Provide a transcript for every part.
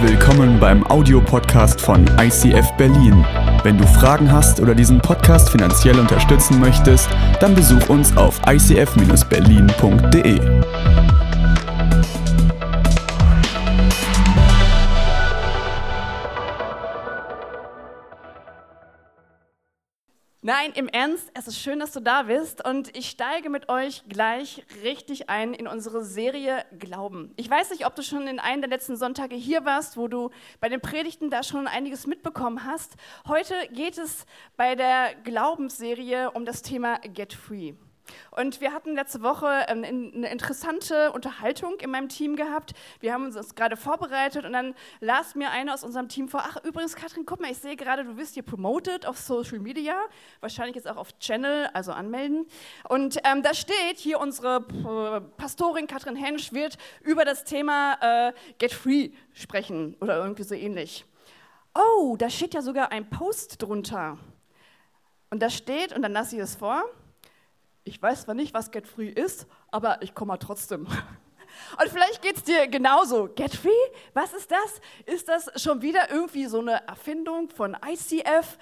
Willkommen beim Audiopodcast von ICF Berlin. Wenn du Fragen hast oder diesen Podcast finanziell unterstützen möchtest, dann besuch uns auf icf-berlin.de. Nein, im Ernst, es ist schön, dass du da bist und ich steige mit euch gleich richtig ein in unsere Serie Glauben. Ich weiß nicht, ob du schon in einem der letzten Sonntage hier warst, wo du bei den Predigten da schon einiges mitbekommen hast. Heute geht es bei der Glaubensserie um das Thema Get Free. Und wir hatten letzte Woche ähm, eine interessante Unterhaltung in meinem Team gehabt. Wir haben uns gerade vorbereitet und dann las mir einer aus unserem Team vor, ach übrigens Katrin, guck mal, ich sehe gerade, du wirst hier promoted auf Social Media, wahrscheinlich jetzt auch auf Channel, also anmelden. Und ähm, da steht hier unsere Pastorin Katrin Hensch wird über das Thema äh, Get Free sprechen oder irgendwie so ähnlich. Oh, da steht ja sogar ein Post drunter. Und da steht, und dann lasse ich es vor, ich weiß zwar nicht, was Get Free ist, aber ich komme mal trotzdem. Und vielleicht geht es dir genauso. Get Free? Was ist das? Ist das schon wieder irgendwie so eine Erfindung von ICF?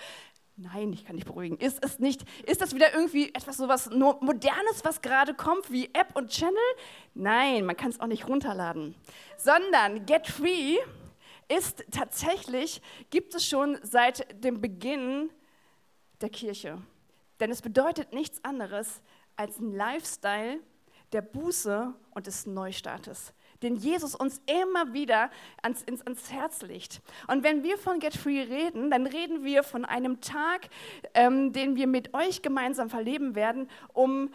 Nein, ich kann dich beruhigen. Ist es nicht? Ist das wieder irgendwie etwas so was Modernes, was gerade kommt, wie App und Channel? Nein, man kann es auch nicht runterladen. Sondern Get Free ist tatsächlich, gibt es schon seit dem Beginn der Kirche. Denn es bedeutet nichts anderes als ein Lifestyle der Buße und des Neustartes, den Jesus uns immer wieder ans, ins, ans Herz legt. Und wenn wir von Get Free reden, dann reden wir von einem Tag, ähm, den wir mit euch gemeinsam verleben werden, um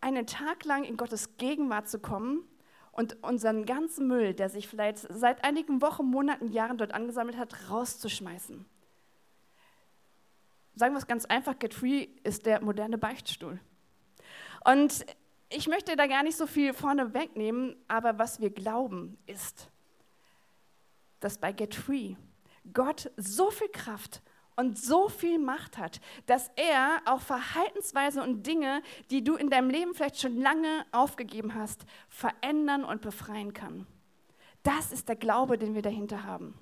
einen Tag lang in Gottes Gegenwart zu kommen und unseren ganzen Müll, der sich vielleicht seit einigen Wochen, Monaten, Jahren dort angesammelt hat, rauszuschmeißen. Sagen wir es ganz einfach, Get Free ist der moderne Beichtstuhl. Und ich möchte da gar nicht so viel vorne wegnehmen, aber was wir glauben ist, dass bei Get Free Gott so viel Kraft und so viel Macht hat, dass er auch Verhaltensweisen und Dinge, die du in deinem Leben vielleicht schon lange aufgegeben hast, verändern und befreien kann. Das ist der Glaube, den wir dahinter haben.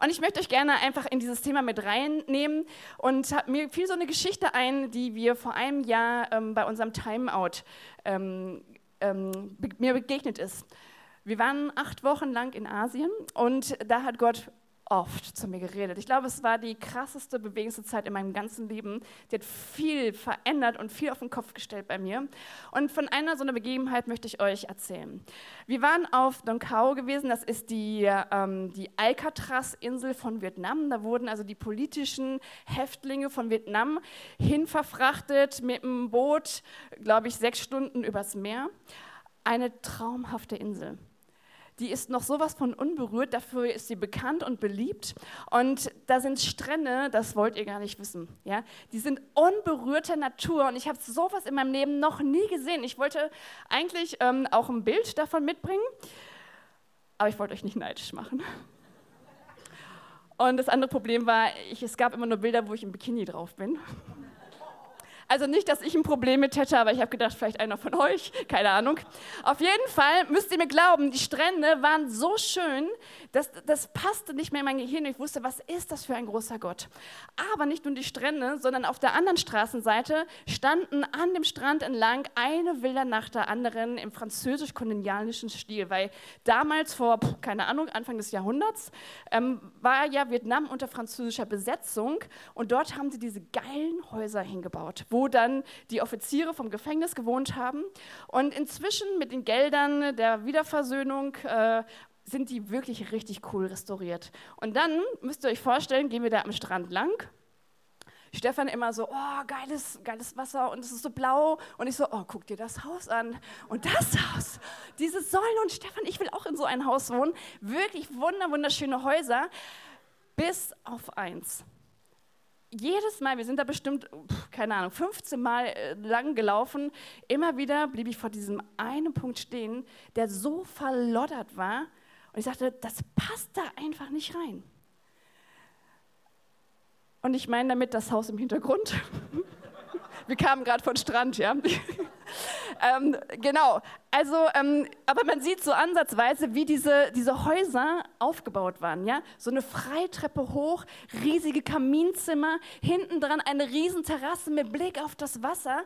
Und ich möchte euch gerne einfach in dieses Thema mit reinnehmen und mir fiel so eine Geschichte ein, die wir vor einem Jahr ähm, bei unserem Timeout ähm, ähm, be mir begegnet ist. Wir waren acht Wochen lang in Asien und da hat Gott oft zu mir geredet. Ich glaube, es war die krasseste, bewegendste Zeit in meinem ganzen Leben. Die hat viel verändert und viel auf den Kopf gestellt bei mir. Und von einer so einer Begebenheit möchte ich euch erzählen. Wir waren auf Dong Cao gewesen, das ist die, ähm, die Alcatraz-Insel von Vietnam. Da wurden also die politischen Häftlinge von Vietnam hinverfrachtet mit einem Boot, glaube ich, sechs Stunden übers Meer. Eine traumhafte Insel die ist noch sowas von unberührt, dafür ist sie bekannt und beliebt. Und da sind Strände, das wollt ihr gar nicht wissen. Ja? Die sind unberührte Natur und ich habe sowas in meinem Leben noch nie gesehen. Ich wollte eigentlich ähm, auch ein Bild davon mitbringen, aber ich wollte euch nicht neidisch machen. Und das andere Problem war, ich, es gab immer nur Bilder, wo ich im Bikini drauf bin. Also nicht, dass ich ein Problem mit hätte, aber ich habe gedacht, vielleicht einer von euch, keine Ahnung. Auf jeden Fall müsst ihr mir glauben, die Strände waren so schön, dass das passte nicht mehr in mein Gehirn. Ich wusste, was ist das für ein großer Gott? Aber nicht nur die Strände, sondern auf der anderen Straßenseite standen an dem Strand entlang eine Villa nach der anderen im französisch-kolonialischen Stil, weil damals vor, keine Ahnung, Anfang des Jahrhunderts ähm, war ja Vietnam unter französischer Besetzung und dort haben sie diese geilen Häuser hingebaut, wo dann die Offiziere vom Gefängnis gewohnt haben. Und inzwischen mit den Geldern der Wiederversöhnung äh, sind die wirklich richtig cool restauriert. Und dann müsst ihr euch vorstellen, gehen wir da am Strand lang. Stefan immer so, oh, geiles, geiles Wasser und es ist so blau. Und ich so, oh, guck dir das Haus an. Und das Haus, diese Säulen. Und Stefan, ich will auch in so ein Haus wohnen. Wirklich wunderschöne Häuser. Bis auf eins jedes Mal, wir sind da bestimmt, keine Ahnung, 15 Mal äh, lang gelaufen, immer wieder blieb ich vor diesem einen Punkt stehen, der so verloddert war. Und ich sagte, das passt da einfach nicht rein. Und ich meine damit das Haus im Hintergrund. Wir kamen gerade von Strand, ja. ähm, genau. Also, ähm, aber man sieht so ansatzweise, wie diese, diese Häuser aufgebaut waren. Ja? So eine Freitreppe hoch, riesige Kaminzimmer, hinten dran eine riesen Terrasse mit Blick auf das Wasser.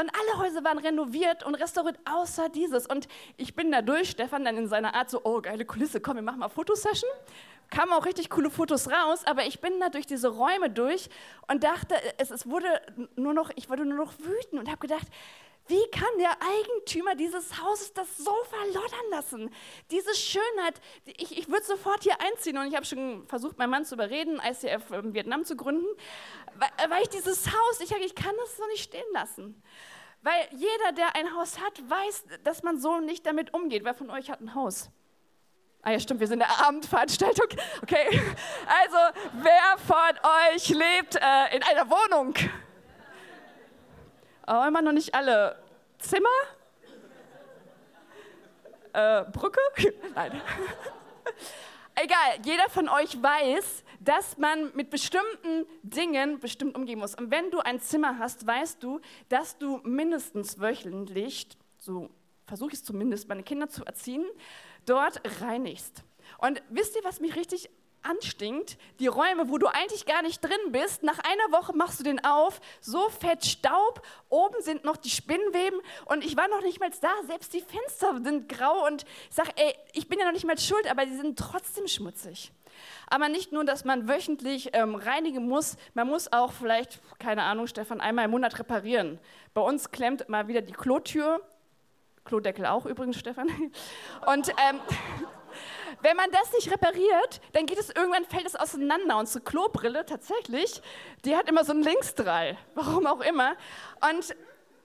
Und alle Häuser waren renoviert und restauriert, außer dieses. Und ich bin da durch, Stefan dann in seiner Art so, oh, geile Kulisse, komm, wir machen mal Fotosession. Kamen auch richtig coole Fotos raus, aber ich bin da durch diese Räume durch und dachte, es, es wurde nur noch, ich wurde nur noch wütend und habe gedacht, wie kann der Eigentümer dieses Hauses das so verloddern lassen? Diese Schönheit, ich, ich würde sofort hier einziehen und ich habe schon versucht, meinen Mann zu überreden, ICF in Vietnam zu gründen, weil, weil ich dieses Haus, ich, ich kann das so nicht stehen lassen. Weil jeder, der ein Haus hat, weiß, dass man so nicht damit umgeht. Wer von euch hat ein Haus? Ah ja, stimmt, wir sind in der Abendveranstaltung. Okay, also wer von euch lebt äh, in einer Wohnung? Oh, immer noch nicht alle. Zimmer? Äh, Brücke? Nein. Egal, jeder von euch weiß, dass man mit bestimmten Dingen bestimmt umgehen muss. Und wenn du ein Zimmer hast, weißt du, dass du mindestens wöchentlich, so versuche ich es zumindest, meine Kinder zu erziehen, dort reinigst. Und wisst ihr, was mich richtig anstinkt, die Räume, wo du eigentlich gar nicht drin bist, nach einer Woche machst du den auf, so fett Staub, oben sind noch die Spinnweben. Und ich war noch nicht mal da, selbst die Fenster sind grau. Und ich sage, ey, ich bin ja noch nicht mal schuld, aber die sind trotzdem schmutzig. Aber nicht nur, dass man wöchentlich ähm, reinigen muss, man muss auch vielleicht, keine Ahnung, Stefan, einmal im Monat reparieren. Bei uns klemmt mal wieder die Klotür, Klodeckel auch übrigens, Stefan. Und ähm, wenn man das nicht repariert, dann geht es irgendwann, fällt es auseinander. Und so Klobrille tatsächlich, die hat immer so einen Linksdrall, warum auch immer. Und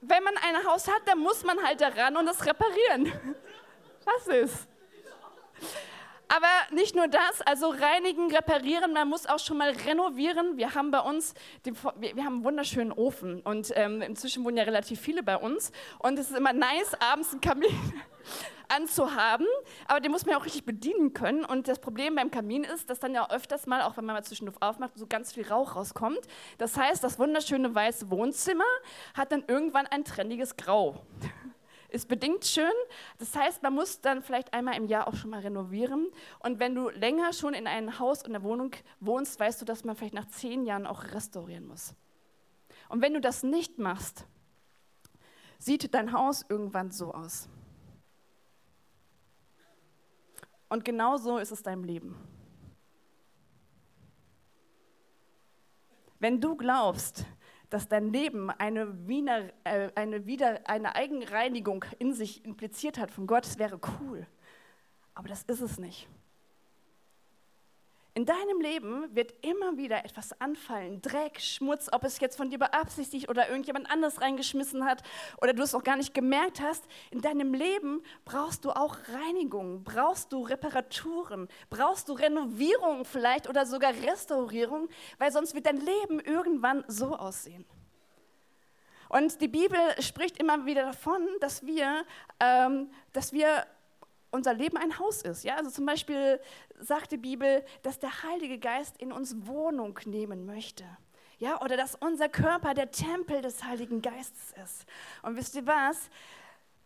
wenn man ein Haus hat, dann muss man halt daran und das reparieren. Was ist? Aber nicht nur das, also reinigen, reparieren, man muss auch schon mal renovieren. Wir haben bei uns, den, wir, haben einen wunderschönen Ofen und ähm, inzwischen wohnen ja relativ viele bei uns und es ist immer nice, abends einen Kamin anzuhaben, aber den muss man ja auch richtig bedienen können. Und das Problem beim Kamin ist, dass dann ja öfters mal, auch wenn man mal zwischendurch aufmacht, so ganz viel Rauch rauskommt. Das heißt, das wunderschöne weiße Wohnzimmer hat dann irgendwann ein trendiges Grau ist bedingt schön. Das heißt, man muss dann vielleicht einmal im Jahr auch schon mal renovieren. Und wenn du länger schon in einem Haus und einer Wohnung wohnst, weißt du, dass man vielleicht nach zehn Jahren auch restaurieren muss. Und wenn du das nicht machst, sieht dein Haus irgendwann so aus. Und genau so ist es deinem Leben. Wenn du glaubst, dass dein Leben eine, Wiener, äh, eine, wieder, eine Eigenreinigung in sich impliziert hat von Gott, das wäre cool. Aber das ist es nicht. In deinem Leben wird immer wieder etwas anfallen, Dreck, Schmutz, ob es jetzt von dir beabsichtigt oder irgendjemand anders reingeschmissen hat oder du es auch gar nicht gemerkt hast. In deinem Leben brauchst du auch Reinigung, brauchst du Reparaturen, brauchst du Renovierung vielleicht oder sogar Restaurierung, weil sonst wird dein Leben irgendwann so aussehen. Und die Bibel spricht immer wieder davon, dass wir, ähm, dass wir unser Leben ein Haus ist. Ja? Also zum Beispiel sagt die Bibel, dass der Heilige Geist in uns Wohnung nehmen möchte. Ja? Oder dass unser Körper der Tempel des Heiligen Geistes ist. Und wisst ihr was?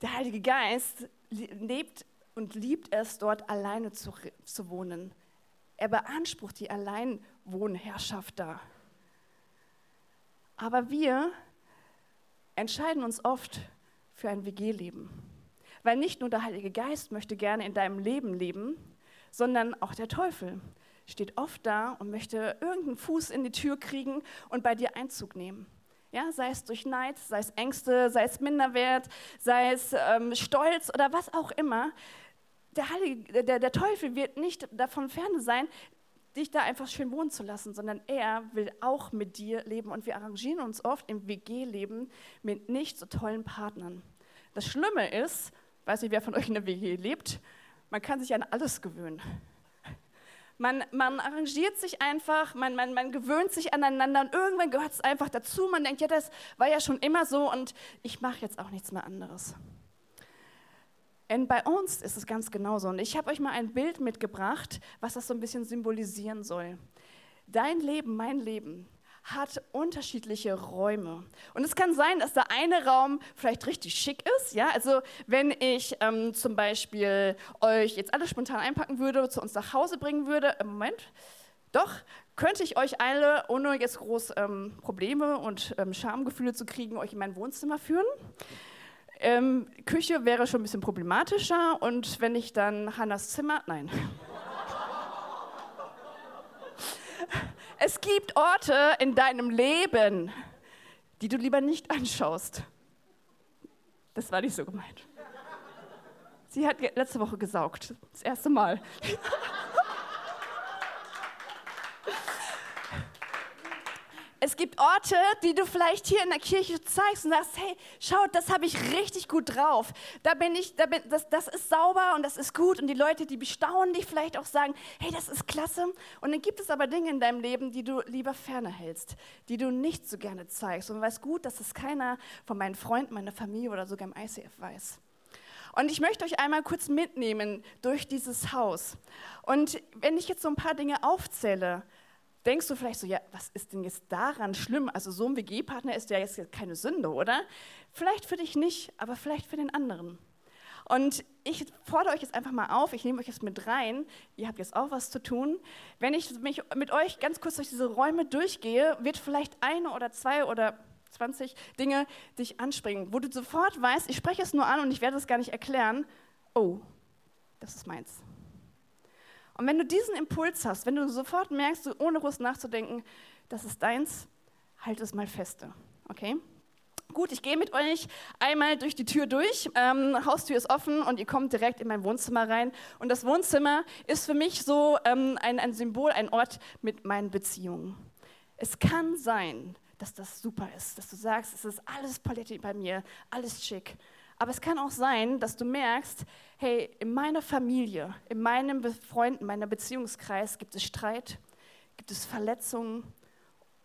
Der Heilige Geist lebt und liebt es, dort alleine zu, zu wohnen. Er beansprucht die Alleinwohnherrschaft da. Aber wir entscheiden uns oft für ein WG-Leben. Weil nicht nur der Heilige Geist möchte gerne in deinem Leben leben, sondern auch der Teufel steht oft da und möchte irgendeinen Fuß in die Tür kriegen und bei dir Einzug nehmen. Ja, sei es durch Neid, sei es Ängste, sei es Minderwert, sei es ähm, Stolz oder was auch immer. Der, Heilige, der, der Teufel wird nicht davon ferne sein, dich da einfach schön wohnen zu lassen, sondern er will auch mit dir leben. Und wir arrangieren uns oft im WG-Leben mit nicht so tollen Partnern. Das Schlimme ist, weiß nicht, wer von euch in der WG lebt, man kann sich an alles gewöhnen. Man, man arrangiert sich einfach, man, man, man gewöhnt sich aneinander und irgendwann gehört es einfach dazu. Man denkt, ja, das war ja schon immer so und ich mache jetzt auch nichts mehr anderes. Und bei uns ist es ganz genauso. Und ich habe euch mal ein Bild mitgebracht, was das so ein bisschen symbolisieren soll. Dein Leben, mein Leben hat unterschiedliche Räume. Und es kann sein, dass der eine Raum vielleicht richtig schick ist. Ja? Also wenn ich ähm, zum Beispiel euch jetzt alle spontan einpacken würde, zu uns nach Hause bringen würde, im Moment, doch, könnte ich euch alle, ohne jetzt groß ähm, Probleme und ähm, Schamgefühle zu kriegen, euch in mein Wohnzimmer führen. Ähm, Küche wäre schon ein bisschen problematischer und wenn ich dann Hannas Zimmer, nein. Es gibt Orte in deinem Leben, die du lieber nicht anschaust. Das war nicht so gemeint. Sie hat letzte Woche gesaugt, das erste Mal. Es gibt Orte, die du vielleicht hier in der Kirche zeigst und sagst, hey, schau, das habe ich richtig gut drauf. Da bin ich, da bin, das, das ist sauber und das ist gut und die Leute, die bestaunen dich vielleicht auch sagen, hey, das ist klasse. Und dann gibt es aber Dinge in deinem Leben, die du lieber ferne hältst, die du nicht so gerne zeigst. Und weißt gut, dass es keiner von meinen Freunden, meiner Familie oder sogar im ICF weiß. Und ich möchte euch einmal kurz mitnehmen durch dieses Haus. Und wenn ich jetzt so ein paar Dinge aufzähle, denkst du vielleicht so, ja, was ist denn jetzt daran schlimm? Also so ein WG-Partner ist ja jetzt keine Sünde, oder? Vielleicht für dich nicht, aber vielleicht für den anderen. Und ich fordere euch jetzt einfach mal auf, ich nehme euch jetzt mit rein, ihr habt jetzt auch was zu tun. Wenn ich mich mit euch ganz kurz durch diese Räume durchgehe, wird vielleicht eine oder zwei oder 20 Dinge dich anspringen, wo du sofort weißt, ich spreche es nur an und ich werde es gar nicht erklären. Oh, das ist meins. Und wenn du diesen Impuls hast, wenn du sofort merkst, ohne groß nachzudenken, das ist deins, halt es mal feste. Okay? Gut, ich gehe mit euch einmal durch die Tür durch. Ähm, Haustür ist offen und ihr kommt direkt in mein Wohnzimmer rein. Und das Wohnzimmer ist für mich so ähm, ein, ein Symbol, ein Ort mit meinen Beziehungen. Es kann sein, dass das super ist, dass du sagst, es ist alles Paletti bei mir, alles schick. Aber es kann auch sein, dass du merkst, hey, in meiner Familie, in meinem Freunden, meinem Beziehungskreis gibt es Streit, gibt es Verletzungen,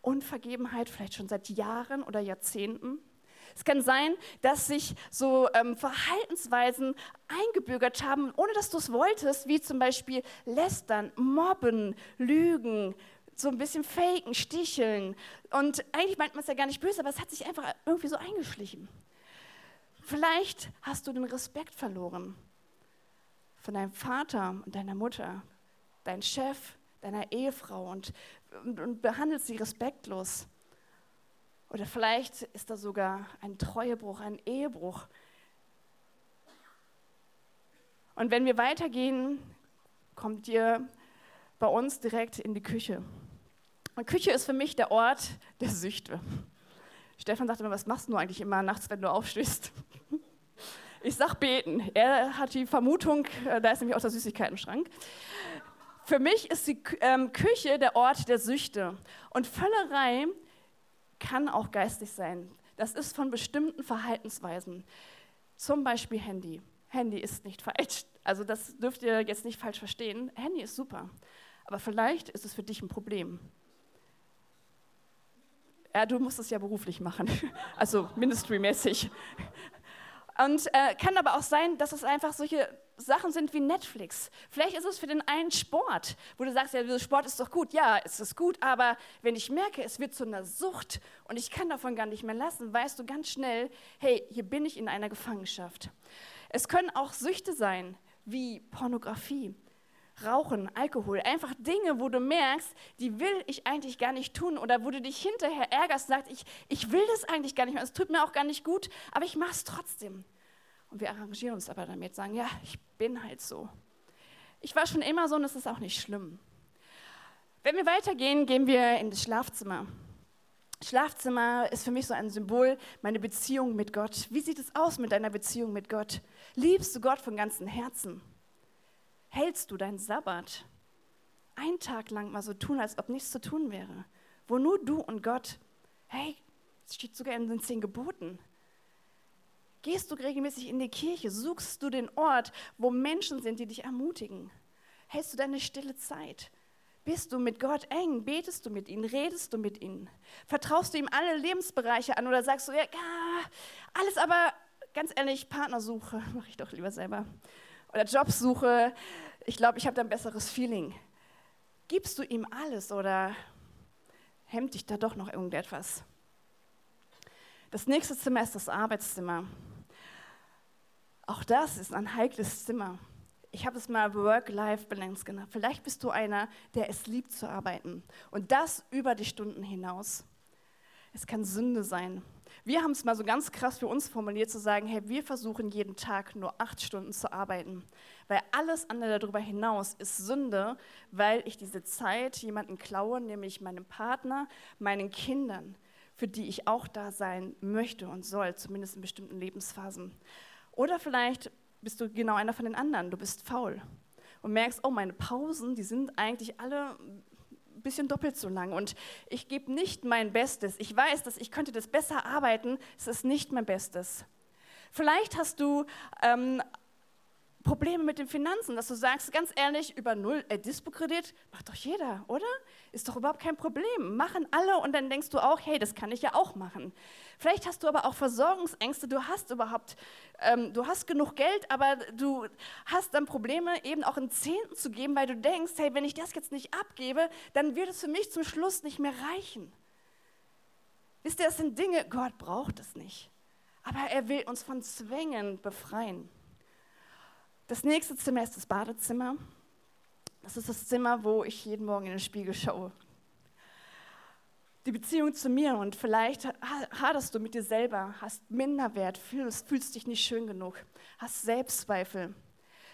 Unvergebenheit, vielleicht schon seit Jahren oder Jahrzehnten. Es kann sein, dass sich so ähm, Verhaltensweisen eingebürgert haben, ohne dass du es wolltest, wie zum Beispiel Lästern, Mobben, Lügen, so ein bisschen faken, sticheln. Und eigentlich meint man es ja gar nicht böse, aber es hat sich einfach irgendwie so eingeschlichen. Vielleicht hast du den Respekt verloren von deinem Vater und deiner Mutter, deinem Chef, deiner Ehefrau und, und, und behandelst sie respektlos. Oder vielleicht ist da sogar ein Treuebruch, ein Ehebruch. Und wenn wir weitergehen, kommt ihr bei uns direkt in die Küche. Und Küche ist für mich der Ort der Süchte. Stefan sagt immer, was machst du eigentlich immer nachts, wenn du aufstehst? Ich sag beten. Er hat die Vermutung, äh, da ist nämlich auch der Süßigkeitenschrank. Für mich ist die ähm, Küche der Ort der Süchte. Und Völlerei kann auch geistig sein. Das ist von bestimmten Verhaltensweisen. Zum Beispiel Handy. Handy ist nicht falsch. Also das dürft ihr jetzt nicht falsch verstehen. Handy ist super. Aber vielleicht ist es für dich ein Problem. Ja, du musst es ja beruflich machen, also ministry-mäßig. Und äh, kann aber auch sein, dass es einfach solche Sachen sind wie Netflix. Vielleicht ist es für den einen Sport, wo du sagst, ja, Sport ist doch gut. Ja, es ist gut, aber wenn ich merke, es wird zu einer Sucht und ich kann davon gar nicht mehr lassen, weißt du ganz schnell, hey, hier bin ich in einer Gefangenschaft. Es können auch Süchte sein, wie Pornografie. Rauchen, Alkohol, einfach Dinge, wo du merkst, die will ich eigentlich gar nicht tun oder wo du dich hinterher ärgerst, sagst, ich, ich will das eigentlich gar nicht mehr, es tut mir auch gar nicht gut, aber ich mache es trotzdem. Und wir arrangieren uns aber damit, sagen, ja, ich bin halt so. Ich war schon immer so und es ist auch nicht schlimm. Wenn wir weitergehen, gehen wir in das Schlafzimmer. Schlafzimmer ist für mich so ein Symbol, meine Beziehung mit Gott. Wie sieht es aus mit deiner Beziehung mit Gott? Liebst du Gott von ganzem Herzen? Hältst du deinen Sabbat? Einen Tag lang mal so tun, als ob nichts zu tun wäre. Wo nur du und Gott, hey, es steht sogar in den zehn Geboten. Gehst du regelmäßig in die Kirche? Suchst du den Ort, wo Menschen sind, die dich ermutigen? Hältst du deine stille Zeit? Bist du mit Gott eng? Betest du mit ihm? Redest du mit ihm? Vertraust du ihm alle Lebensbereiche an oder sagst du, ja, alles aber, ganz ehrlich, Partnersuche, mache ich doch lieber selber oder Jobsuche, ich glaube, ich habe da ein besseres Feeling. Gibst du ihm alles oder hemmt dich da doch noch irgendetwas. Das nächste Zimmer ist das Arbeitszimmer. Auch das ist ein heikles Zimmer. Ich habe es mal Work-Life-Balance genannt. Vielleicht bist du einer, der es liebt zu arbeiten. Und das über die Stunden hinaus. Es kann Sünde sein. Wir haben es mal so ganz krass für uns formuliert, zu sagen, hey, wir versuchen jeden Tag nur acht Stunden zu arbeiten. Weil alles andere darüber hinaus ist Sünde, weil ich diese Zeit jemanden klaue, nämlich meinem Partner, meinen Kindern, für die ich auch da sein möchte und soll, zumindest in bestimmten Lebensphasen. Oder vielleicht bist du genau einer von den anderen, du bist faul und merkst, oh, meine Pausen, die sind eigentlich alle ein bisschen doppelt so lang und ich gebe nicht mein Bestes. Ich weiß, dass ich könnte das besser arbeiten, es ist nicht mein Bestes. Vielleicht hast du ähm, Probleme mit den Finanzen, dass du sagst, ganz ehrlich, über Null, äh, Dispo-Kredit macht doch jeder, oder? Ist doch überhaupt kein Problem. Machen alle und dann denkst du auch, hey, das kann ich ja auch machen. Vielleicht hast du aber auch Versorgungsängste, du hast überhaupt, ähm, du hast genug Geld, aber du hast dann Probleme, eben auch einen Zehnten zu geben, weil du denkst, hey, wenn ich das jetzt nicht abgebe, dann wird es für mich zum Schluss nicht mehr reichen. Wisst ihr, das sind Dinge, Gott braucht es nicht. Aber er will uns von Zwängen befreien. Das nächste Zimmer ist das Badezimmer. Das ist das Zimmer, wo ich jeden Morgen in den Spiegel schaue. Die Beziehung zu mir und vielleicht haderst du mit dir selber, hast Minderwert, fühlst, fühlst dich nicht schön genug, hast Selbstzweifel.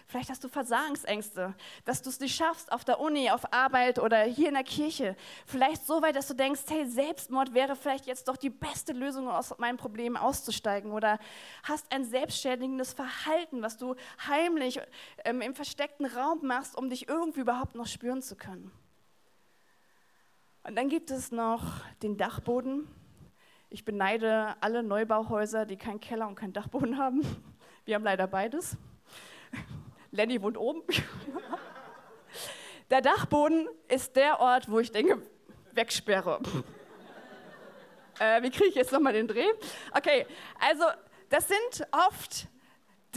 Vielleicht hast du Versagensängste, dass du es nicht schaffst auf der Uni, auf Arbeit oder hier in der Kirche. Vielleicht so weit, dass du denkst, hey, Selbstmord wäre vielleicht jetzt doch die beste Lösung, aus meinen Problemen auszusteigen. Oder hast ein selbstschädigendes Verhalten, was du heimlich ähm, im versteckten Raum machst, um dich irgendwie überhaupt noch spüren zu können. Und dann gibt es noch den Dachboden. Ich beneide alle Neubauhäuser, die keinen Keller und keinen Dachboden haben. Wir haben leider beides. Lenny wohnt oben. Der Dachboden ist der Ort, wo ich denke, wegsperre. äh, wie kriege ich jetzt nochmal den Dreh? Okay, also das sind oft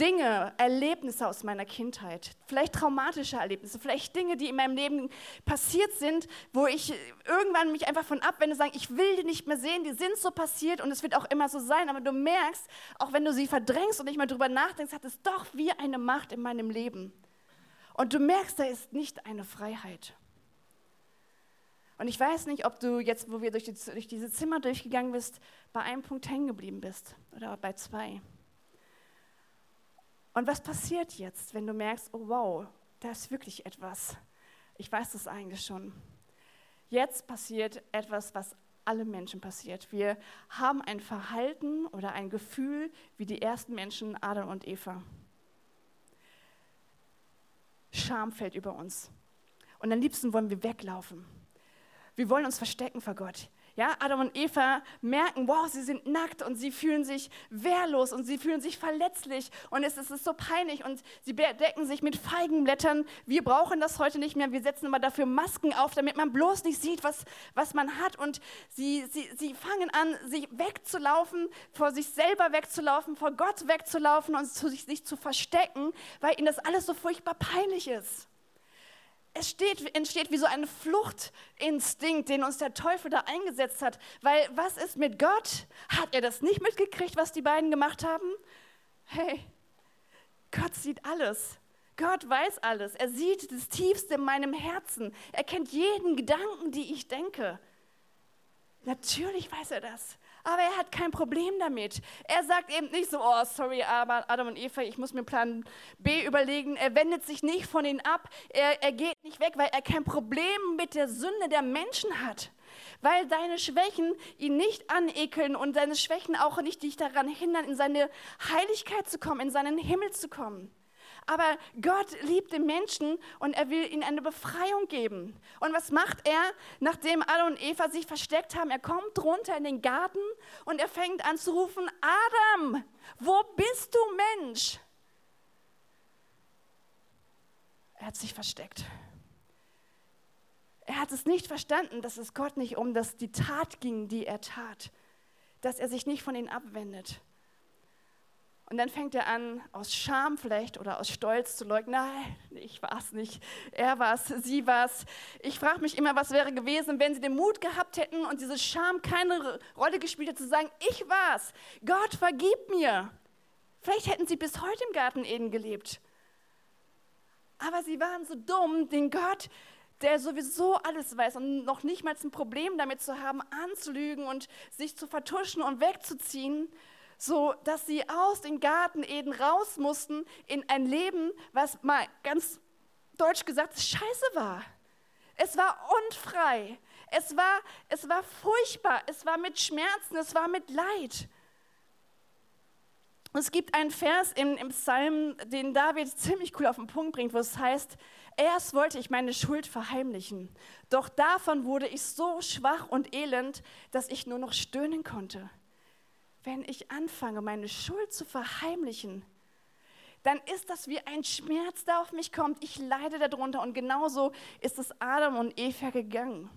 Dinge, Erlebnisse aus meiner Kindheit, vielleicht traumatische Erlebnisse, vielleicht Dinge, die in meinem Leben passiert sind, wo ich irgendwann mich einfach von abwende, sagen, ich will die nicht mehr sehen, die sind so passiert und es wird auch immer so sein, aber du merkst, auch wenn du sie verdrängst und nicht mal drüber nachdenkst, hat es doch wie eine Macht in meinem Leben. Und du merkst, da ist nicht eine Freiheit. Und ich weiß nicht, ob du jetzt, wo wir durch, die, durch diese Zimmer durchgegangen bist, bei einem Punkt hängen geblieben bist oder bei zwei. Und was passiert jetzt, wenn du merkst, oh wow, da ist wirklich etwas? Ich weiß das eigentlich schon. Jetzt passiert etwas, was alle Menschen passiert. Wir haben ein Verhalten oder ein Gefühl wie die ersten Menschen, Adam und Eva. Scham fällt über uns. Und am liebsten wollen wir weglaufen. Wir wollen uns verstecken vor Gott. Ja, Adam und Eva merken, wow, sie sind nackt und sie fühlen sich wehrlos und sie fühlen sich verletzlich und es ist so peinlich und sie bedecken sich mit Feigenblättern. Wir brauchen das heute nicht mehr. Wir setzen immer dafür Masken auf, damit man bloß nicht sieht, was, was man hat. Und sie, sie, sie fangen an, sich wegzulaufen, vor sich selber wegzulaufen, vor Gott wegzulaufen und zu, sich, sich zu verstecken, weil ihnen das alles so furchtbar peinlich ist es steht, entsteht wie so ein Fluchtinstinkt, den uns der Teufel da eingesetzt hat. Weil was ist mit Gott? Hat er das nicht mitgekriegt, was die beiden gemacht haben? Hey, Gott sieht alles. Gott weiß alles. Er sieht das Tiefste in meinem Herzen. Er kennt jeden Gedanken, die ich denke. Natürlich weiß er das. Aber er hat kein Problem damit. Er sagt eben nicht so, oh, sorry, Adam und Eva, ich muss mir Plan B überlegen. Er wendet sich nicht von ihnen ab. Er, er geht nicht weg, weil er kein Problem mit der Sünde der Menschen hat. Weil deine Schwächen ihn nicht anekeln und deine Schwächen auch nicht dich daran hindern, in seine Heiligkeit zu kommen, in seinen Himmel zu kommen. Aber Gott liebt den Menschen und er will ihnen eine Befreiung geben. Und was macht er, nachdem Adam und Eva sich versteckt haben? Er kommt runter in den Garten und er fängt an zu rufen, Adam, wo bist du Mensch? Er hat sich versteckt. Er hat es nicht verstanden, dass es Gott nicht um das, die Tat ging, die er tat, dass er sich nicht von ihnen abwendet. Und dann fängt er an, aus Scham vielleicht oder aus Stolz zu leugnen, nein, ich war es nicht, er war es, sie war es. Ich frage mich immer, was wäre gewesen, wenn sie den Mut gehabt hätten und diese Scham keine Rolle gespielt hätte, zu sagen, ich war es, Gott vergib mir. Vielleicht hätten sie bis heute im Garten Eden gelebt. Aber sie waren so dumm, den Gott, der sowieso alles weiß und noch nicht mal ein Problem damit zu haben, anzulügen und sich zu vertuschen und wegzuziehen, so dass sie aus dem Garten Eden raus mussten in ein Leben, was mal ganz deutsch gesagt scheiße war. Es war unfrei. Es war, es war furchtbar. Es war mit Schmerzen. Es war mit Leid. Es gibt einen Vers im, im Psalm, den David ziemlich cool auf den Punkt bringt, wo es heißt, erst wollte ich meine Schuld verheimlichen, doch davon wurde ich so schwach und elend, dass ich nur noch stöhnen konnte wenn ich anfange, meine Schuld zu verheimlichen, dann ist das wie ein Schmerz, der auf mich kommt. Ich leide darunter und genauso ist es Adam und Eva gegangen.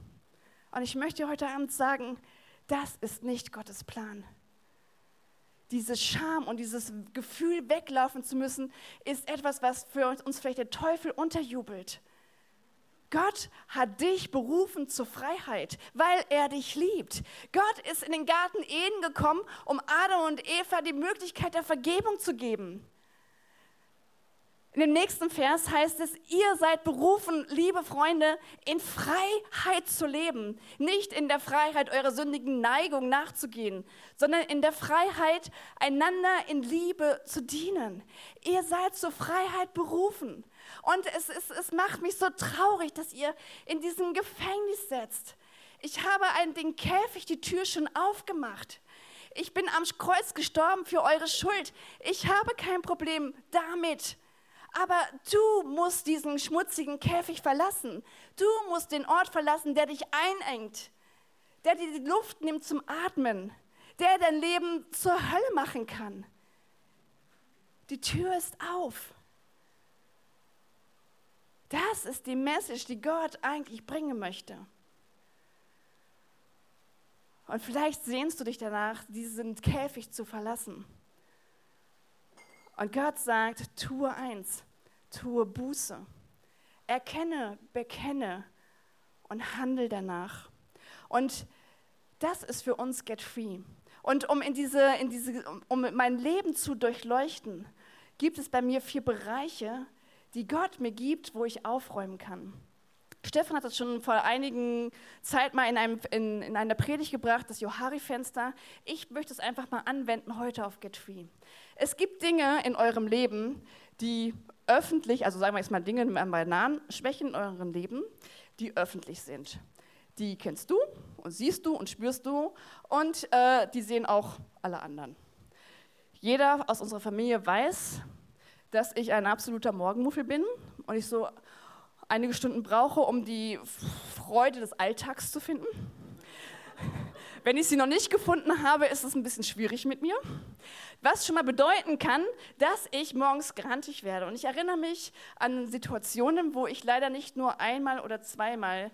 Und ich möchte heute Abend sagen, das ist nicht Gottes Plan. Diese Scham und dieses Gefühl, weglaufen zu müssen, ist etwas, was für uns vielleicht der Teufel unterjubelt. Gott hat dich berufen zur Freiheit, weil er dich liebt. Gott ist in den Garten Eden gekommen, um Adam und Eva die Möglichkeit der Vergebung zu geben. In dem nächsten Vers heißt es, ihr seid berufen, liebe Freunde, in Freiheit zu leben. Nicht in der Freiheit eurer sündigen Neigung nachzugehen, sondern in der Freiheit, einander in Liebe zu dienen. Ihr seid zur Freiheit berufen. Und es, es, es macht mich so traurig, dass ihr in diesem Gefängnis setzt. Ich habe einen, den Käfig, die Tür schon aufgemacht. Ich bin am Kreuz gestorben für eure Schuld. Ich habe kein Problem damit. Aber du musst diesen schmutzigen Käfig verlassen. Du musst den Ort verlassen, der dich einengt, der dir die Luft nimmt zum Atmen, der dein Leben zur Hölle machen kann. Die Tür ist auf. Das ist die Message, die Gott eigentlich bringen möchte. Und vielleicht sehnst du dich danach, diesen Käfig zu verlassen. Und Gott sagt, tue eins, tue Buße. Erkenne, bekenne und handel danach. Und das ist für uns Get Free. Und um, in diese, in diese, um mein Leben zu durchleuchten, gibt es bei mir vier Bereiche, die Gott mir gibt, wo ich aufräumen kann. Stefan hat das schon vor einigen Zeit mal in, einem, in, in einer Predigt gebracht, das Johari-Fenster. Ich möchte es einfach mal anwenden heute auf Get Free. Es gibt Dinge in eurem Leben, die öffentlich, also sagen wir jetzt mal Dinge mit Bananen, Schwächen in eurem Leben, die öffentlich sind. Die kennst du und siehst du und spürst du und äh, die sehen auch alle anderen. Jeder aus unserer Familie weiß, dass ich ein absoluter Morgenmuffel bin und ich so einige Stunden brauche, um die Freude des Alltags zu finden. Wenn ich sie noch nicht gefunden habe, ist es ein bisschen schwierig mit mir. Was schon mal bedeuten kann, dass ich morgens grantig werde. Und ich erinnere mich an Situationen, wo ich leider nicht nur einmal oder zweimal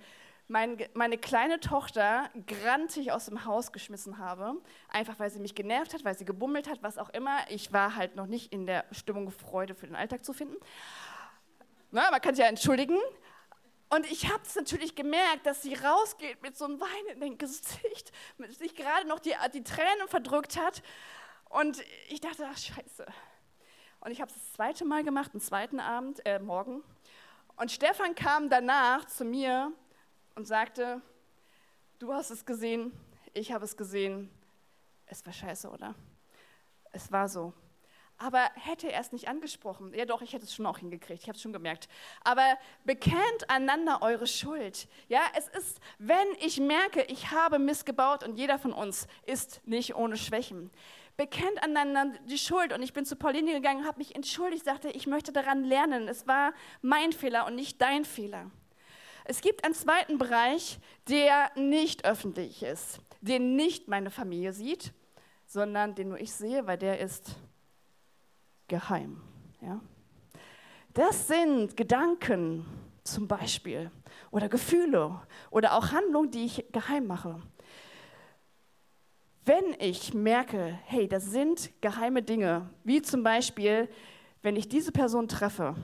mein, meine kleine Tochter grantig aus dem Haus geschmissen habe, einfach weil sie mich genervt hat, weil sie gebummelt hat, was auch immer. Ich war halt noch nicht in der Stimmung Freude für den Alltag zu finden. Na, man kann sich ja entschuldigen. Und ich habe es natürlich gemerkt, dass sie rausgeht mit so einem weinenden Gesicht, sich gerade noch die, die Tränen verdrückt hat. Und ich dachte, ach scheiße. Und ich habe es das zweite Mal gemacht, einen zweiten Abend, äh, Morgen. Und Stefan kam danach zu mir und sagte, du hast es gesehen, ich habe es gesehen. Es war scheiße, oder? Es war so. Aber hätte er es nicht angesprochen, ja doch, ich hätte es schon auch hingekriegt, ich habe es schon gemerkt. Aber bekennt einander eure Schuld. Ja, es ist, wenn ich merke, ich habe missgebaut und jeder von uns ist nicht ohne Schwächen. Bekennt einander die Schuld und ich bin zu Pauline gegangen, habe mich entschuldigt, sagte, ich möchte daran lernen. Es war mein Fehler und nicht dein Fehler. Es gibt einen zweiten Bereich, der nicht öffentlich ist, den nicht meine Familie sieht, sondern den nur ich sehe, weil der ist geheim. Ja? Das sind Gedanken zum Beispiel oder Gefühle oder auch Handlungen, die ich geheim mache. Wenn ich merke, hey, das sind geheime Dinge, wie zum Beispiel, wenn ich diese Person treffe,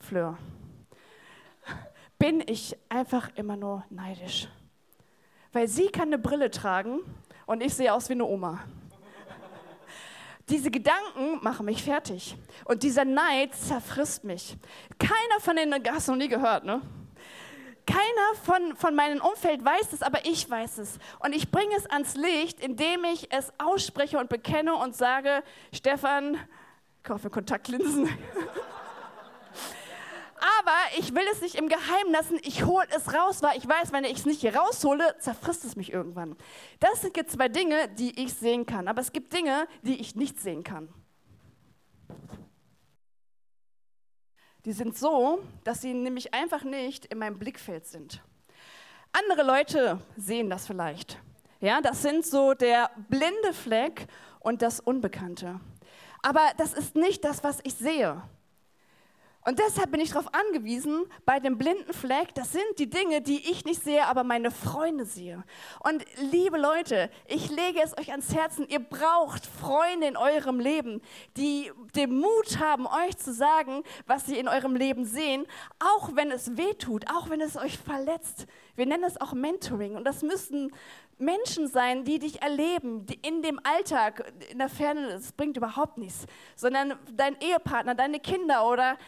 Fleur, bin ich einfach immer nur neidisch. Weil sie kann eine Brille tragen und ich sehe aus wie eine Oma. Diese Gedanken machen mich fertig. Und dieser Neid zerfrisst mich. Keiner von denen, hast du noch nie gehört, ne? Keiner von, von meinem Umfeld weiß es, aber ich weiß es. Und ich bringe es ans Licht, indem ich es ausspreche und bekenne und sage, Stefan, kaufe Kontaktlinsen. Aber ich will es nicht im Geheimen lassen, ich hole es raus, weil ich weiß, wenn ich es nicht hier raushole, zerfrisst es mich irgendwann. Das sind jetzt zwei Dinge, die ich sehen kann, aber es gibt Dinge, die ich nicht sehen kann. Die sind so, dass sie nämlich einfach nicht in meinem Blickfeld sind. Andere Leute sehen das vielleicht. Ja, das sind so der blinde Fleck und das Unbekannte. Aber das ist nicht das, was ich sehe. Und deshalb bin ich darauf angewiesen, bei dem blinden Fleck, das sind die Dinge, die ich nicht sehe, aber meine Freunde sehe. Und liebe Leute, ich lege es euch ans Herzen, ihr braucht Freunde in eurem Leben, die den Mut haben, euch zu sagen, was sie in eurem Leben sehen, auch wenn es weh tut, auch wenn es euch verletzt. Wir nennen es auch Mentoring und das müssen Menschen sein, die dich erleben, die in dem Alltag, in der Ferne, das bringt überhaupt nichts, sondern dein Ehepartner, deine Kinder oder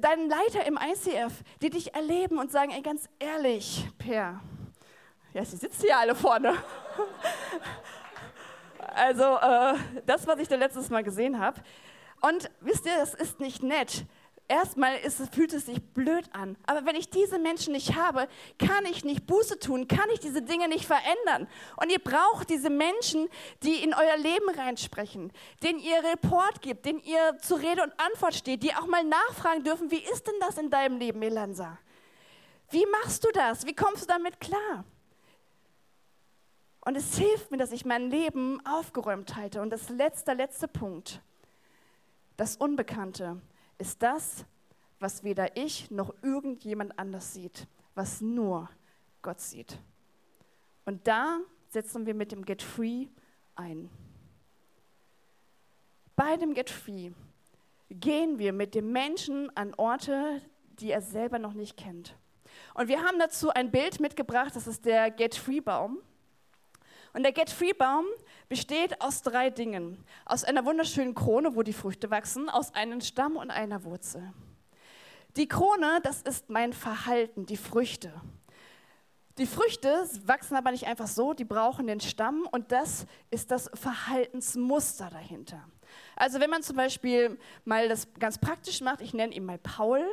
dein Leiter im ICF, die dich erleben und sagen, ey, ganz ehrlich, Per, ja, sie sitzen ja alle vorne. also, äh, das, was ich da letztes Mal gesehen habe. Und wisst ihr, das ist nicht nett erstmal ist, fühlt es sich blöd an. Aber wenn ich diese Menschen nicht habe, kann ich nicht Buße tun, kann ich diese Dinge nicht verändern. Und ihr braucht diese Menschen, die in euer Leben reinsprechen, denen ihr Report gibt, denen ihr zur Rede und Antwort steht, die auch mal nachfragen dürfen, wie ist denn das in deinem Leben, Elansa? Wie machst du das? Wie kommst du damit klar? Und es hilft mir, dass ich mein Leben aufgeräumt halte. Und das letzte, letzte Punkt, das Unbekannte ist das, was weder ich noch irgendjemand anders sieht, was nur Gott sieht. Und da setzen wir mit dem Get Free ein. Bei dem Get Free gehen wir mit dem Menschen an Orte, die er selber noch nicht kennt. Und wir haben dazu ein Bild mitgebracht, das ist der Get Free Baum. Und der Get Free Baum besteht aus drei Dingen. Aus einer wunderschönen Krone, wo die Früchte wachsen, aus einem Stamm und einer Wurzel. Die Krone, das ist mein Verhalten, die Früchte. Die Früchte wachsen aber nicht einfach so, die brauchen den Stamm und das ist das Verhaltensmuster dahinter. Also wenn man zum Beispiel mal das ganz praktisch macht, ich nenne ihn mal Paul.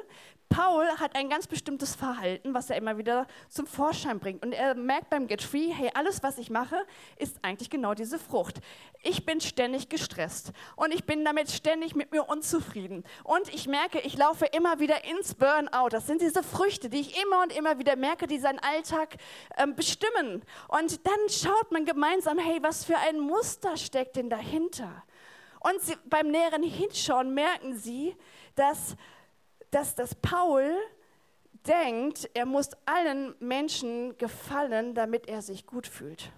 Paul hat ein ganz bestimmtes Verhalten, was er immer wieder zum Vorschein bringt. Und er merkt beim Get Free, hey, alles, was ich mache, ist eigentlich genau diese Frucht. Ich bin ständig gestresst und ich bin damit ständig mit mir unzufrieden. Und ich merke, ich laufe immer wieder ins Burnout. Das sind diese Früchte, die ich immer und immer wieder merke, die seinen Alltag ähm, bestimmen. Und dann schaut man gemeinsam, hey, was für ein Muster steckt denn dahinter? Und sie, beim näheren Hinschauen merken sie, dass dass das Paul denkt, er muss allen Menschen gefallen, damit er sich gut fühlt.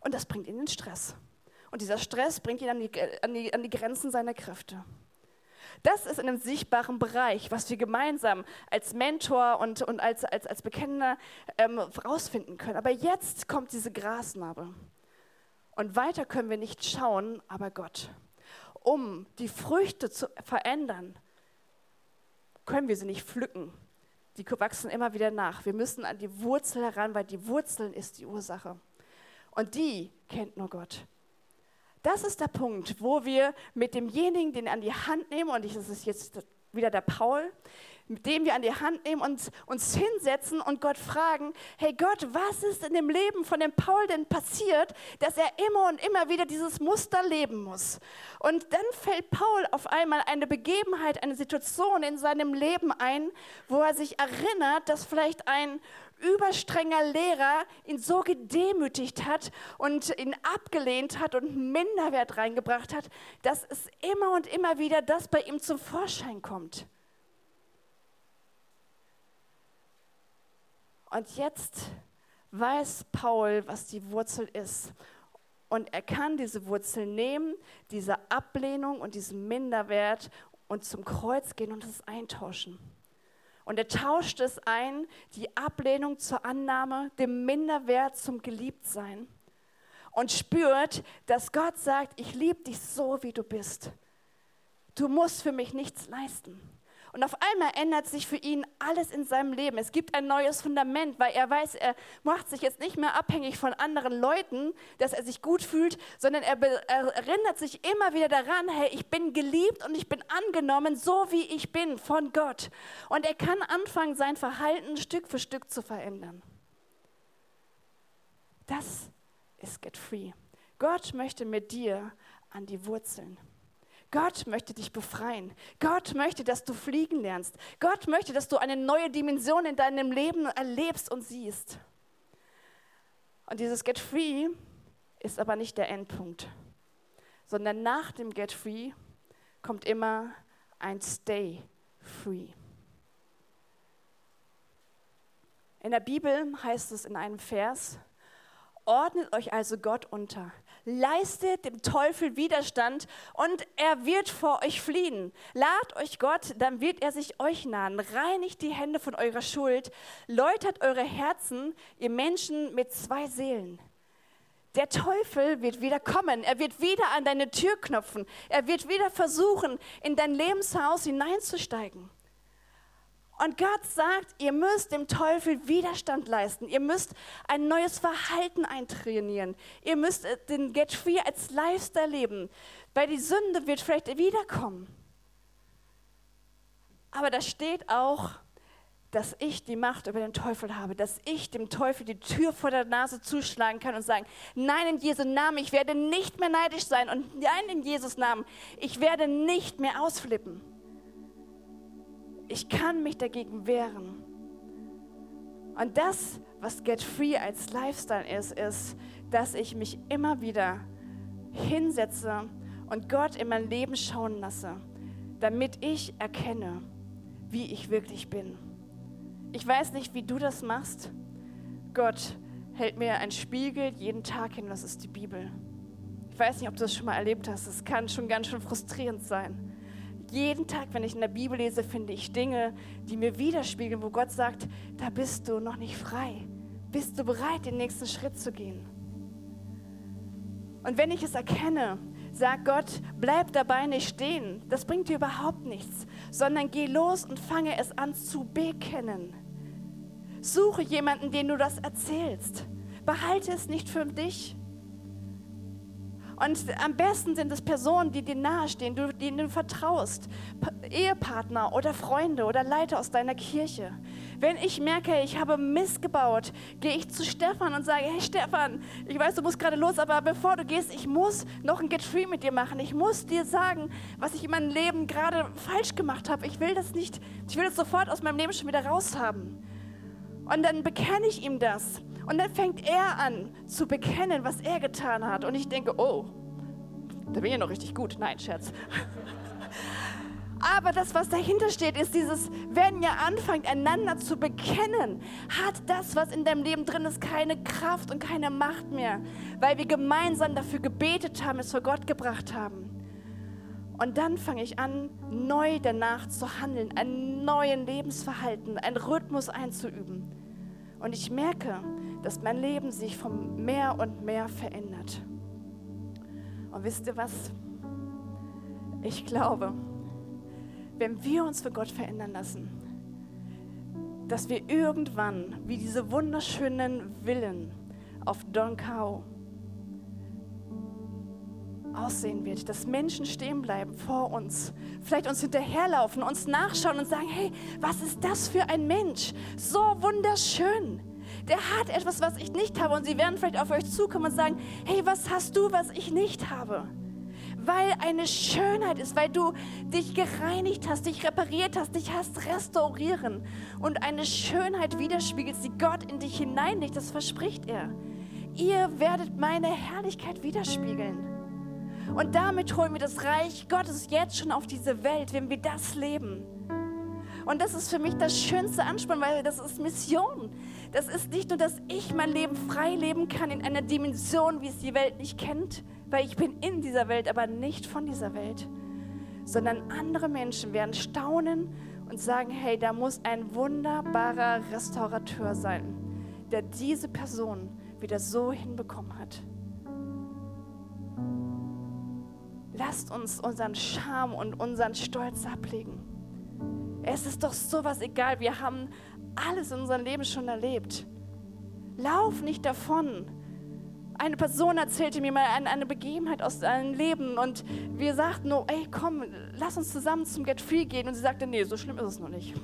Und das bringt ihn in Stress. Und dieser Stress bringt ihn an die, an die, an die Grenzen seiner Kräfte. Das ist in einem sichtbaren Bereich, was wir gemeinsam als Mentor und, und als, als, als Bekennender ähm, rausfinden können. Aber jetzt kommt diese Grasnarbe. Und weiter können wir nicht schauen, aber Gott. Um die Früchte zu verändern, können wir sie nicht pflücken. Die wachsen immer wieder nach. Wir müssen an die Wurzel heran, weil die Wurzeln ist die Ursache. Und die kennt nur Gott. Das ist der Punkt, wo wir mit demjenigen, den an die Hand nehmen, und das ist jetzt wieder der Paul, mit dem wir an die Hand nehmen und uns hinsetzen und Gott fragen, hey Gott, was ist in dem Leben von dem Paul denn passiert, dass er immer und immer wieder dieses Muster leben muss? Und dann fällt Paul auf einmal eine Begebenheit, eine Situation in seinem Leben ein, wo er sich erinnert, dass vielleicht ein überstrenger Lehrer ihn so gedemütigt hat und ihn abgelehnt hat und Minderwert reingebracht hat, dass es immer und immer wieder das bei ihm zum Vorschein kommt. Und jetzt weiß Paul, was die Wurzel ist. Und er kann diese Wurzel nehmen, diese Ablehnung und diesen Minderwert und zum Kreuz gehen und es eintauschen. Und er tauscht es ein, die Ablehnung zur Annahme, dem Minderwert zum Geliebtsein. Und spürt, dass Gott sagt, ich liebe dich so, wie du bist. Du musst für mich nichts leisten. Und auf einmal ändert sich für ihn alles in seinem Leben. Es gibt ein neues Fundament, weil er weiß, er macht sich jetzt nicht mehr abhängig von anderen Leuten, dass er sich gut fühlt, sondern er, er erinnert sich immer wieder daran, hey, ich bin geliebt und ich bin angenommen, so wie ich bin von Gott. Und er kann anfangen, sein Verhalten Stück für Stück zu verändern. Das ist Get Free. Gott möchte mit dir an die Wurzeln. Gott möchte dich befreien. Gott möchte, dass du fliegen lernst. Gott möchte, dass du eine neue Dimension in deinem Leben erlebst und siehst. Und dieses Get Free ist aber nicht der Endpunkt, sondern nach dem Get Free kommt immer ein Stay Free. In der Bibel heißt es in einem Vers, ordnet euch also Gott unter leistet dem Teufel Widerstand und er wird vor euch fliehen. Lad euch Gott, dann wird er sich euch nahen. Reinigt die Hände von eurer Schuld, läutert eure Herzen, ihr Menschen mit zwei Seelen. Der Teufel wird wieder kommen, er wird wieder an deine Tür knopfen, er wird wieder versuchen, in dein Lebenshaus hineinzusteigen. Und Gott sagt, ihr müsst dem Teufel Widerstand leisten. Ihr müsst ein neues Verhalten eintrainieren. Ihr müsst äh, den Get Free als Lifestyle leben, weil die Sünde wird vielleicht wiederkommen. Aber da steht auch, dass ich die Macht über den Teufel habe, dass ich dem Teufel die Tür vor der Nase zuschlagen kann und sagen, nein, in Jesu Namen, ich werde nicht mehr neidisch sein und nein, in Jesus Namen, ich werde nicht mehr ausflippen ich kann mich dagegen wehren. Und das, was Get Free als Lifestyle ist, ist, dass ich mich immer wieder hinsetze und Gott in mein Leben schauen lasse, damit ich erkenne, wie ich wirklich bin. Ich weiß nicht, wie du das machst. Gott hält mir einen Spiegel jeden Tag hin, das ist die Bibel. Ich weiß nicht, ob du das schon mal erlebt hast. Es kann schon ganz schön frustrierend sein jeden Tag, wenn ich in der Bibel lese, finde ich Dinge, die mir widerspiegeln, wo Gott sagt, da bist du noch nicht frei. Bist du bereit, den nächsten Schritt zu gehen? Und wenn ich es erkenne, sagt Gott, bleib dabei nicht stehen. Das bringt dir überhaupt nichts, sondern geh los und fange es an zu bekennen. Suche jemanden, den du das erzählst. Behalte es nicht für dich. Und am besten sind es Personen, die dir nahestehen, denen du vertraust. Ehepartner oder Freunde oder Leiter aus deiner Kirche. Wenn ich merke, ich habe Mist gebaut, gehe ich zu Stefan und sage, hey Stefan, ich weiß, du musst gerade los, aber bevor du gehst, ich muss noch ein Get Free mit dir machen. Ich muss dir sagen, was ich in meinem Leben gerade falsch gemacht habe. Ich will das nicht, ich will das sofort aus meinem Leben schon wieder raus haben. Und dann bekenne ich ihm das. Und dann fängt er an zu bekennen, was er getan hat. Und ich denke, oh, da bin ich noch richtig gut. Nein, Scherz. Aber das, was dahinter steht, ist dieses, wenn ihr anfangt, einander zu bekennen, hat das, was in deinem Leben drin ist, keine Kraft und keine Macht mehr, weil wir gemeinsam dafür gebetet haben, es vor Gott gebracht haben. Und dann fange ich an, neu danach zu handeln, einen neuen Lebensverhalten, einen Rhythmus einzuüben. Und ich merke, dass mein Leben sich vom mehr und mehr verändert. Und wisst ihr was? Ich glaube, wenn wir uns für Gott verändern lassen, dass wir irgendwann wie diese wunderschönen Villen auf Don Cao aussehen wird, dass Menschen stehen bleiben vor uns, vielleicht uns hinterherlaufen, uns nachschauen und sagen, hey, was ist das für ein Mensch? So wunderschön der hat etwas, was ich nicht habe. Und sie werden vielleicht auf euch zukommen und sagen, hey, was hast du, was ich nicht habe? Weil eine Schönheit ist, weil du dich gereinigt hast, dich repariert hast, dich hast restaurieren. Und eine Schönheit widerspiegelt, die Gott in dich hineinlegt, das verspricht er. Ihr werdet meine Herrlichkeit widerspiegeln. Und damit holen wir das Reich Gottes jetzt schon auf diese Welt, wenn wir das leben. Und das ist für mich das schönste Anspann, weil das ist Mission. Das ist nicht nur, dass ich mein Leben frei leben kann in einer Dimension, wie es die Welt nicht kennt, weil ich bin in dieser Welt, aber nicht von dieser Welt, sondern andere Menschen werden staunen und sagen, hey, da muss ein wunderbarer Restaurateur sein, der diese Person wieder so hinbekommen hat. Lasst uns unseren Scham und unseren Stolz ablegen. Es ist doch sowas egal. Wir haben alles in unserem Leben schon erlebt. Lauf nicht davon. Eine Person erzählte mir mal eine, Begebenheit aus seinem Leben und wir sagten nur, ey, komm, lass uns zusammen zum Get Free gehen. Und sie sagte, nee, so schlimm ist es noch nicht.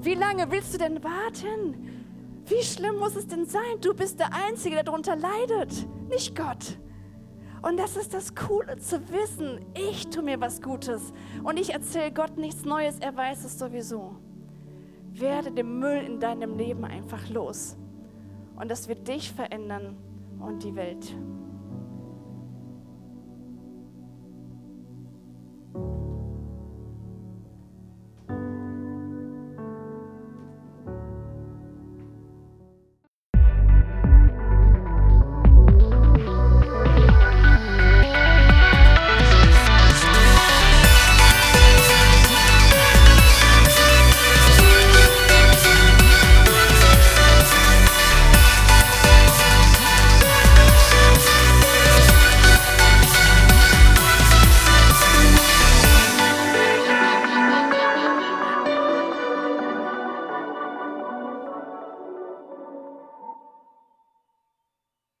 Wie lange willst du denn warten? Wie schlimm muss es denn sein? Du bist der Einzige, der darunter leidet, nicht Gott. Und das ist das Coole zu wissen, ich tue mir was Gutes und ich erzähle Gott nichts Neues, er weiß es sowieso. Werde den Müll in deinem Leben einfach los und das wird dich verändern und die Welt.